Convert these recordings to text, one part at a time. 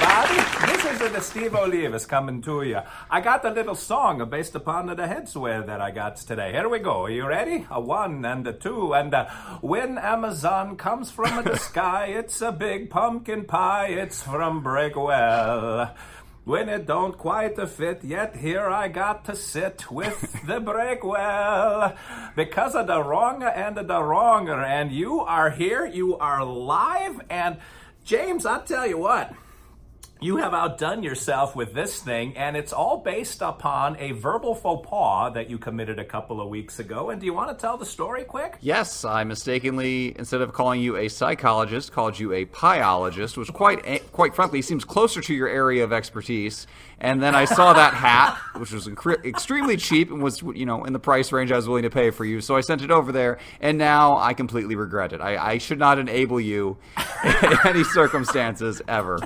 Everybody, this is the Steve Olivas coming to you. I got a little song based upon the headswear that I got today. Here we go. Are you ready? A one and a two and a when Amazon comes from the sky, it's a big pumpkin pie. It's from Breakwell. When it don't quite fit yet, here I got to sit with the Breakwell because of the wronger and the wronger. And you are here, you are live, and James, I'll tell you what. You have outdone yourself with this thing, and it's all based upon a verbal faux pas that you committed a couple of weeks ago. And do you want to tell the story quick? Yes, I mistakenly, instead of calling you a psychologist, called you a pyologist, which quite, eh, quite frankly seems closer to your area of expertise. And then I saw that hat, which was incre- extremely cheap and was, you know, in the price range I was willing to pay for you. So I sent it over there, and now I completely regret it. I, I should not enable you in any circumstances ever.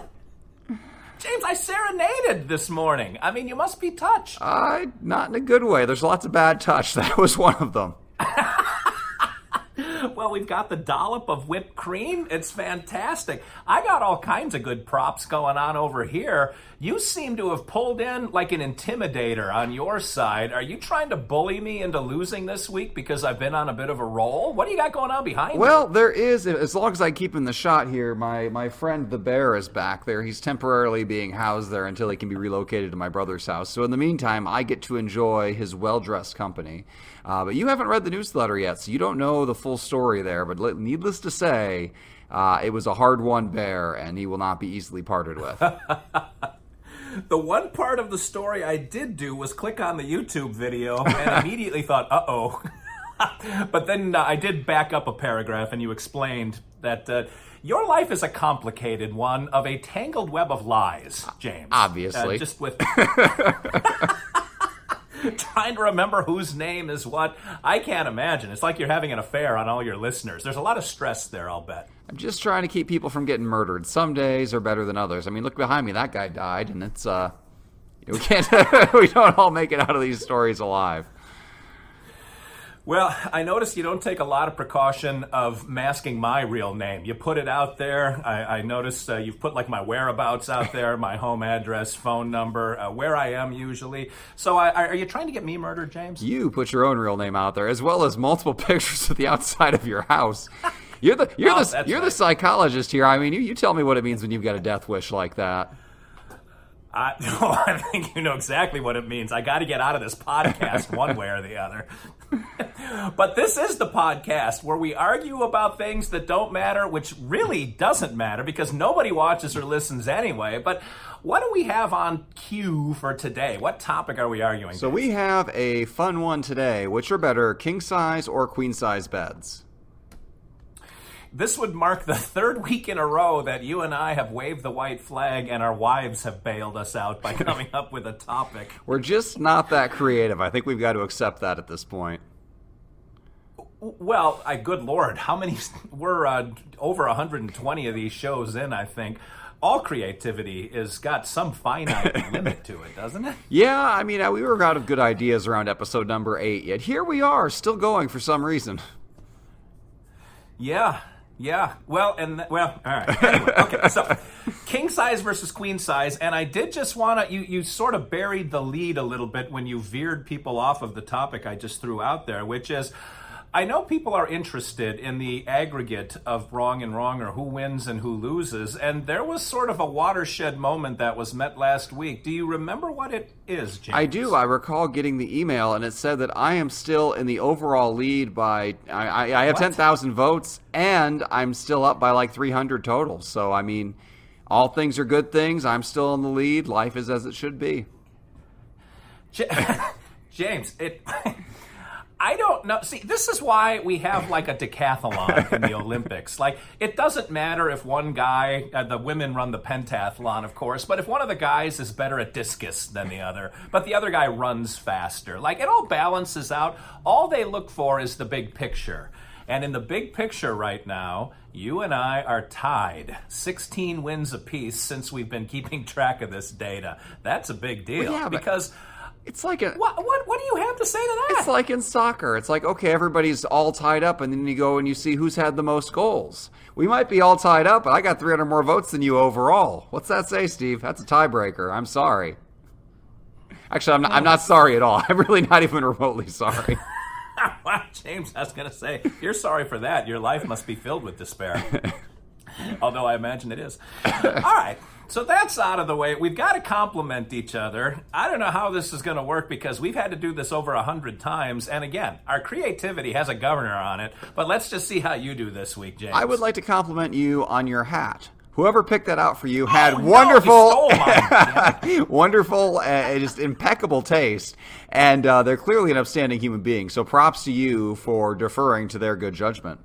James, I serenaded this morning. I mean, you must be touched. Uh, not in a good way. There's lots of bad touch. That was one of them. well, we've got the dollop of whipped cream. It's fantastic. I got all kinds of good props going on over here. You seem to have pulled in like an intimidator on your side. Are you trying to bully me into losing this week because I've been on a bit of a roll? What do you got going on behind? Well, there is, as long as I keep in the shot here, my, my friend the bear is back there. He's temporarily being housed there until he can be relocated to my brother's house. So in the meantime, I get to enjoy his well dressed company. Uh, but you haven't read the newsletter yet, so you don't know the full story there. But needless to say, uh, it was a hard won bear, and he will not be easily parted with. the one part of the story I did do was click on the YouTube video and immediately thought, uh oh. but then uh, I did back up a paragraph, and you explained that. Uh, your life is a complicated one of a tangled web of lies, James. Obviously. Uh, just with. trying to remember whose name is what. I can't imagine. It's like you're having an affair on all your listeners. There's a lot of stress there, I'll bet. I'm just trying to keep people from getting murdered. Some days are better than others. I mean, look behind me. That guy died, and it's uh, we can't. we don't all make it out of these stories alive. Well, I noticed you don't take a lot of precaution of masking my real name. You put it out there. I, I noticed uh, you've put like my whereabouts out there, my home address, phone number, uh, where I am usually. So, I, are you trying to get me murdered, James? You put your own real name out there, as well as multiple pictures of the outside of your house. You're the you're Oh, the you're right. the psychologist here. I mean, you, you tell me what it means when you've got a death wish like that. I, no, I think you know exactly what it means. I got to get out of this podcast one way or the other. but this is the podcast where we argue about things that don't matter, which really doesn't matter because nobody watches or listens anyway. But what do we have on cue for today? What topic are we arguing? So we have a fun one today. Which are better, king size or queen size beds? This would mark the third week in a row that you and I have waved the white flag and our wives have bailed us out by coming up with a topic. We're just not that creative. I think we've got to accept that at this point. Well, I, good lord, how many? We're uh, over 120 of these shows in, I think. All creativity is got some finite limit to it, doesn't it? Yeah, I mean, uh, we were out of good ideas around episode number eight, yet here we are, still going for some reason. Yeah, yeah. Well, and th- well, all right. Anyway, okay, so king size versus queen size, and I did just want to. You you sort of buried the lead a little bit when you veered people off of the topic I just threw out there, which is. I know people are interested in the aggregate of wrong and wrong or who wins and who loses, and there was sort of a watershed moment that was met last week. Do you remember what it is, James? I do. I recall getting the email, and it said that I am still in the overall lead by. I, I, I have What? 10,000 votes, and I'm still up by like 300 total. So, I mean, all things are good things. I'm still in the lead. Life is as it should be. Ja- James, it. I don't know. See, this is why we have like a decathlon in the Olympics. Like, it doesn't matter if one guy, uh, the women run the pentathlon, of course, but if one of the guys is better at discus than the other, but the other guy runs faster, like, it all balances out. All they look for is the big picture. And in the big picture right now, you and I are tied. 16 wins apiece since we've been keeping track of this data. That's a big deal. Well, yeah, but- because It's like a. what, what, what do you have to say to that? It's like in soccer. It's like, okay, everybody's all tied up, and then you go and you see who's had the most goals. We might be all tied up, but I got 300 more votes than you overall. What's that say, Steve? That's a tiebreaker. I'm sorry. Actually, I'm not, I'm not sorry at all. I'm really not even remotely sorry. Wow, James, I was going to say, you're sorry for that. Your life must be filled with despair. Although I imagine it is. All right, so that's out of the way. We've got to compliment each other. I don't know how this is going to work because we've had to do this over a hundred times. And again, our creativity has a governor on it. But let's just see how you do this week, James. I would like to compliment you on your hat. Whoever picked that out for you had Oh, no, he wonderful, stole mine. wonderful, uh, just impeccable taste, and uh, they're clearly an upstanding human being. So props to you for deferring to their good judgment.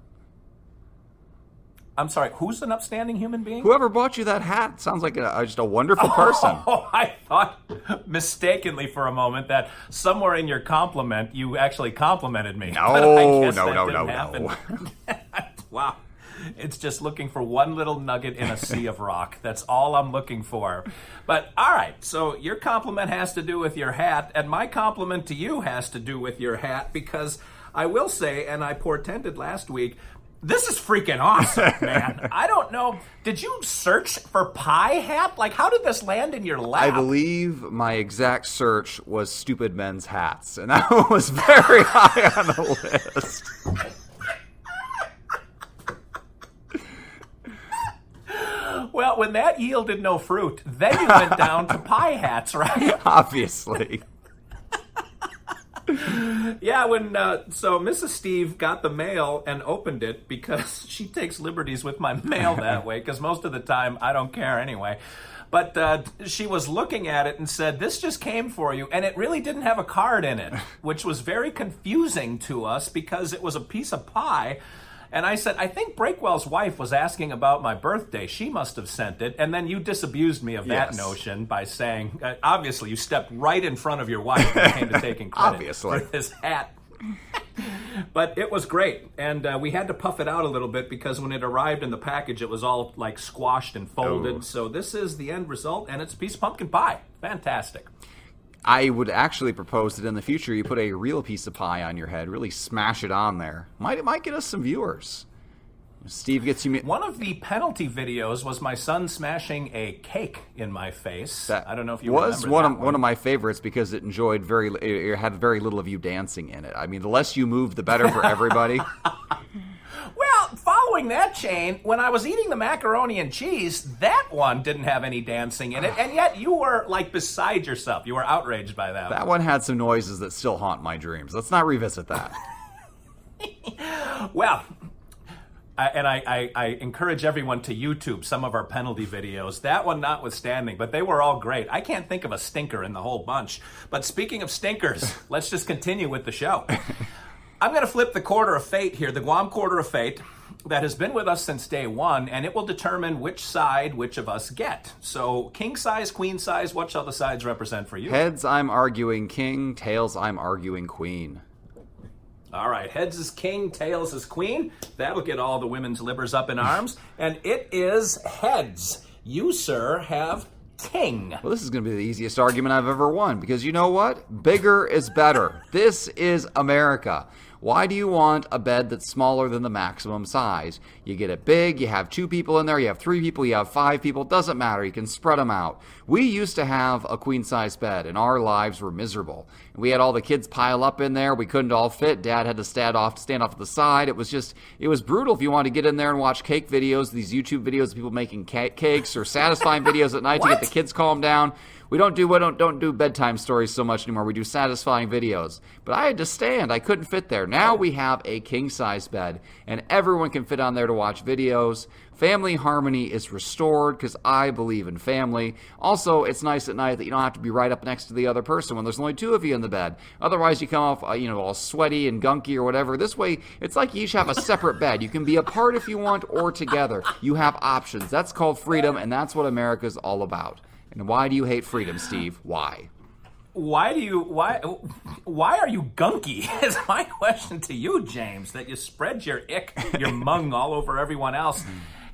I'm sorry, who's an upstanding human being? Whoever bought you that hat sounds like a, just a wonderful oh, person. Oh, I thought mistakenly for a moment that somewhere in your compliment you actually complimented me. No, But I guess no, no, no, happen. wow. It's just looking for one little nugget in a sea of rock. That's all I'm looking for. But all right, so your compliment has to do with your hat, and my compliment to you has to do with your hat because I will say, and I portended last week, this is freaking awesome, man. I don't know. Did you search for pie hat? Like, how did this land in your lap? I believe my exact search was stupid men's hats, and that was very high on the list. Well, when that yielded no fruit, then you went down to pie hats, right? Obviously. Yeah, when uh, so Mrs. Steve got the mail and opened it because she takes liberties with my mail that way because most of the time I don't care anyway. But uh, she was looking at it and said, "This just came for you," and it really didn't have a card in it, which was very confusing to us because it was a piece of pie. And I said, I think Breakwell's wife was asking about my birthday. She must have sent it. And then you disabused me of that Yes. notion by saying, uh, obviously, you stepped right in front of your wife when it came to taking credit Obviously. for this hat. but it was great. And uh, we had to puff it out a little bit because when it arrived in the package, it was all like squashed and folded. Oh. So this is the end result, and it's a piece of pumpkin pie. Fantastic. I would actually propose that in the future you put a real piece of pie on your head, really smash it on there. Might it might get us some viewers. Steve gets you. One of the penalty videos was my son smashing a cake in my face. I don't know if you was remember one that of one of my favorites because it enjoyed very it had very little of you dancing in it. I mean, the less you move, the better for everybody. Well, following that chain, when I was eating the macaroni and cheese, that one didn't have any dancing in it, and yet you were like beside yourself. You were outraged by that. that one had some noises that still haunt my dreams. Let's not revisit that. Well, I, and I, I, I encourage everyone to YouTube some of our penalty videos. That one notwithstanding, but they were all great. I can't think of a stinker in the whole bunch. But speaking of stinkers, let's just continue with the show. I'm going to flip the quarter of fate here, the Guam quarter of fate that has been with us since day one, and it will determine which side which of us get. So, king size, queen size, what shall the sides represent for you? Heads, I'm arguing king. Tails, I'm arguing queen. All right, heads is king, tails is queen. That'll get all the women's livers up in arms. And it is heads. You, sir, have king. Well, this is going to be the easiest argument I've ever won because you know what? Bigger is better. This is America. Why do you want a bed that's smaller than the maximum size? You get it big, you have two people in there, you have three people, you have five people, doesn't matter, you can spread them out. We used to have a queen size bed and our lives were miserable. We had all the kids pile up in there, we couldn't all fit, dad had to stand off stand off to the side. It was just it was brutal if you wanted to get in there and watch cake videos, these YouTube videos of people making cakes or satisfying videos at night to get the kids calmed down. We don't do we don't don't do bedtime stories so much anymore. We do satisfying videos. But I had to stand. I couldn't fit there. Now we have a king size bed, and everyone can fit on there to watch videos. Family harmony is restored because I believe in family. Also, it's nice at night that you don't have to be right up next to the other person when there's only two of you in the bed. Otherwise, you come off, uh, you know, all sweaty and gunky or whatever. This way, it's like you each have a separate bed. You can be apart if you want or together. You have options. That's called freedom, and that's what America's all about. And why do you hate freedom, Steve? Why? Why do you why why are you gunky? Is my question to you, James. That you spread your ick, your mung all over everyone else.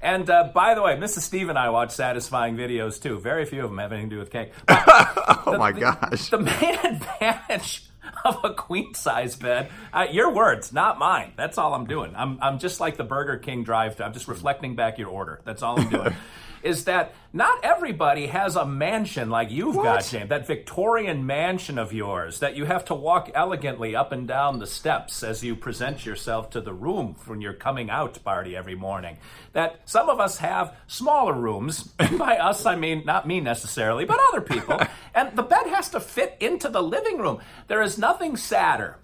And uh, by the way, Mrs. Steve and I watch satisfying videos too. Very few of them have anything to do with cake. oh the, my the, gosh. The main advantage of a queen size bed, uh, your words, not mine. That's all I'm doing. I'm, I'm just like the Burger King drive to I'm just reflecting back your order. That's all I'm doing. is that not everybody has a mansion like you've what? got, James. That Victorian mansion of yours that you have to walk elegantly up and down the steps as you present yourself to the room when you're coming out party every morning. That some of us have smaller rooms. By us, I mean not me necessarily, but other people. And the bed has to fit into the living room. There is nothing sadder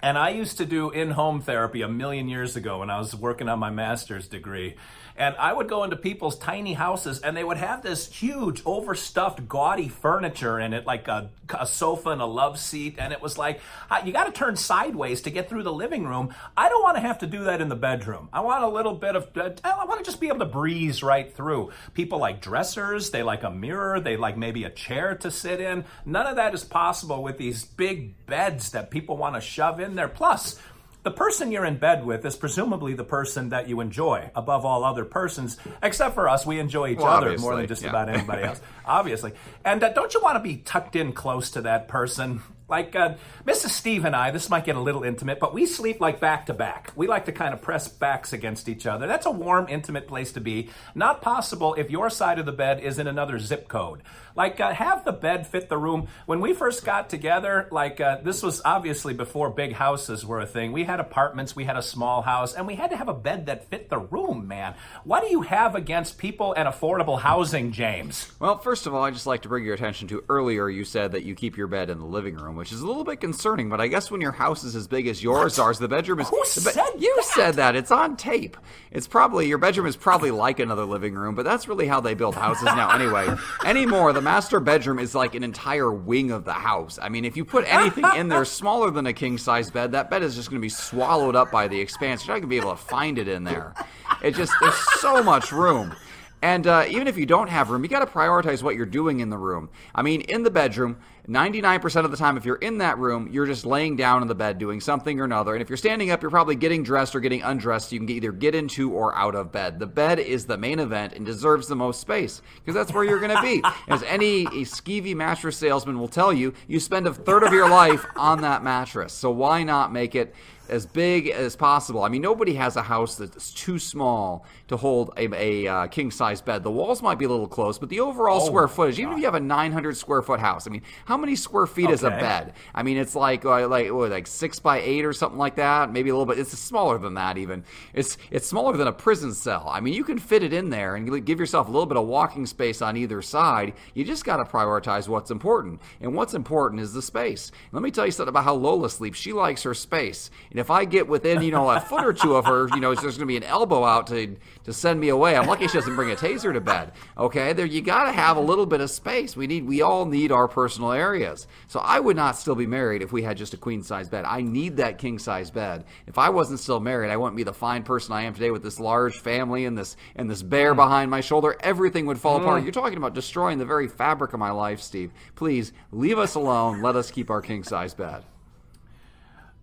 and I used to do in home therapy a million years ago when I was working on my master's degree. And I would go into people's tiny houses and they would have this huge, overstuffed, gaudy furniture in it, like a, a sofa and a love seat. And it was like, ah, you got to turn sideways to get through the living room. I don't want to have to do that in the bedroom. I want a little bit of, I want to just be able to breeze right through. People like dressers, they like a mirror, they like maybe a chair to sit in. None of that is possible with these big beds that people want to shove in there. Plus, the person you're in bed with is presumably the person that you enjoy above all other persons, except for us. We enjoy each well, other more than just yeah. about anybody else, obviously. And uh, don't you want to be tucked in close to that person? Like uh, Mrs. Steve and I, this might get a little intimate, but we sleep like back to back. We like to kind of press backs against each other. That's a warm, intimate place to be. Not possible if your side of the bed is in another zip code. Like, uh, have the bed fit the room. When we first got together, like, uh, this was obviously before big houses were a thing. We had apartments, we had a small house, and we had to have a bed that fit the room, man. What do you have against people and affordable housing, James? Well, first of all, I'd just like to bring your attention to earlier you said that you keep your bed in the living room, which is a little bit concerning, but I guess when your house is as big as yours what? the bedroom is. Who said You that? said that. It's on tape. It's probably, your bedroom is probably like another living room, but that's really how they build houses now anyway. Anymore, the master bedroom is is like an entire wing of the house. I mean, if you put anything in there smaller than a king size bed, that bed is just going to be swallowed up by the expanse. You're not going to be able to find it in there. It just, there's so much room. And uh, even if you don't have room, you got to prioritize what you're doing in the room. I mean, in the bedroom, 99% of the time, if you're in that room, you're just laying down in the bed doing something or another. And if you're standing up, you're probably getting dressed or getting undressed. So You can either get into or out of bed. The bed is the main event and deserves the most space because that's where you're going to be. As any skeevy mattress salesman will tell you, you spend a third of your life on that mattress. So why not make it as big as possible. I mean, nobody has a house that's too small to hold a, a uh, king size bed. The walls might be a little close, but the overall oh square footage, even if you have a 900 square foot house, I mean, how many square feet okay. is a bed? I mean, it's like uh, like what, like six by eight or something like that. Maybe a little bit. It's smaller than that even. It's it's smaller than a prison cell. I mean, you can fit it in there and give yourself a little bit of walking space on either side. You just got to prioritize what's important, and what's important is the space. Let me tell you something about how Lola sleeps. She likes her space. And if I get within, you know, a foot or two of her, you know, there's going to be an elbow out to to send me away. I'm lucky she doesn't bring a taser to bed. Okay, there you got to have a little bit of space. We need, we all need our personal areas. So I would not still be married if we had just a queen size bed. I need that king size bed. If I wasn't still married, I wouldn't be the fine person I am today with this large family and this and this bear behind my shoulder. Everything would fall mm. apart. You're talking about destroying the very fabric of my life, Steve. Please leave us alone. Let us keep our king size bed.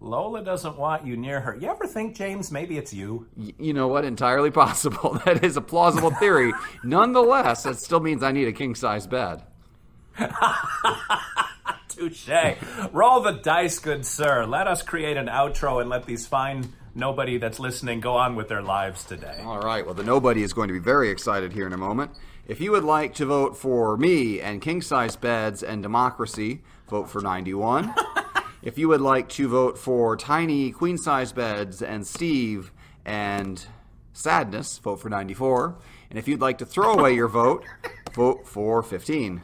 Lola doesn't want you near her. You ever think, James, maybe it's you? You know what? Entirely possible. that is a plausible theory. Nonetheless, that still means I need a king size bed. Touche. Roll the dice, good sir. Let us create an outro and let these fine nobody that's listening go on with their lives today. All right. Well, the nobody is going to be very excited here in a moment. If you would like to vote for me and king size beds and democracy, vote for 91. If you would like to vote for tiny queen size beds and Steve and sadness, vote for 94. And if you'd like to throw away your vote, vote for 15.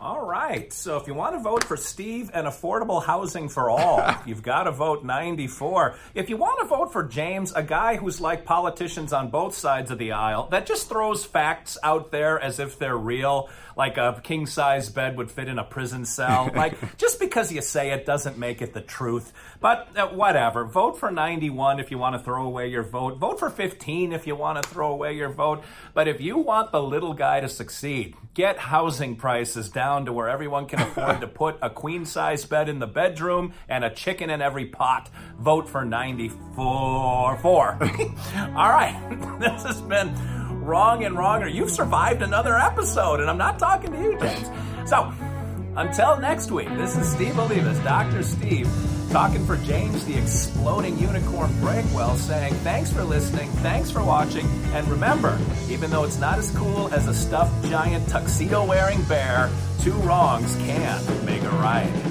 All right. So if you want to vote for Steve and affordable housing for all, you've got to vote 94. If you want to vote for James, a guy who's like politicians on both sides of the aisle, that just throws facts out there as if they're real, like a king size bed would fit in a prison cell. like, just because you say it doesn't make it the truth. But uh, whatever. Vote for 91 if you want to throw away your vote. Vote for 15 if you want to throw away your vote. But if you want the little guy to succeed, get housing prices down to where everyone can afford to put a queen size bed in the bedroom and a chicken in every pot. Vote for 94 4. All right. this has been Wrong and Wronger. You've survived another episode, and I'm not talking to you, James. So, until next week, this is Steve Olivas, Dr. Steve, talking for James the Exploding Unicorn Breakwell, saying thanks for listening, thanks for watching, and remember, even though it's not as cool as a stuffed giant tuxedo wearing bear, two wrongs can make a right.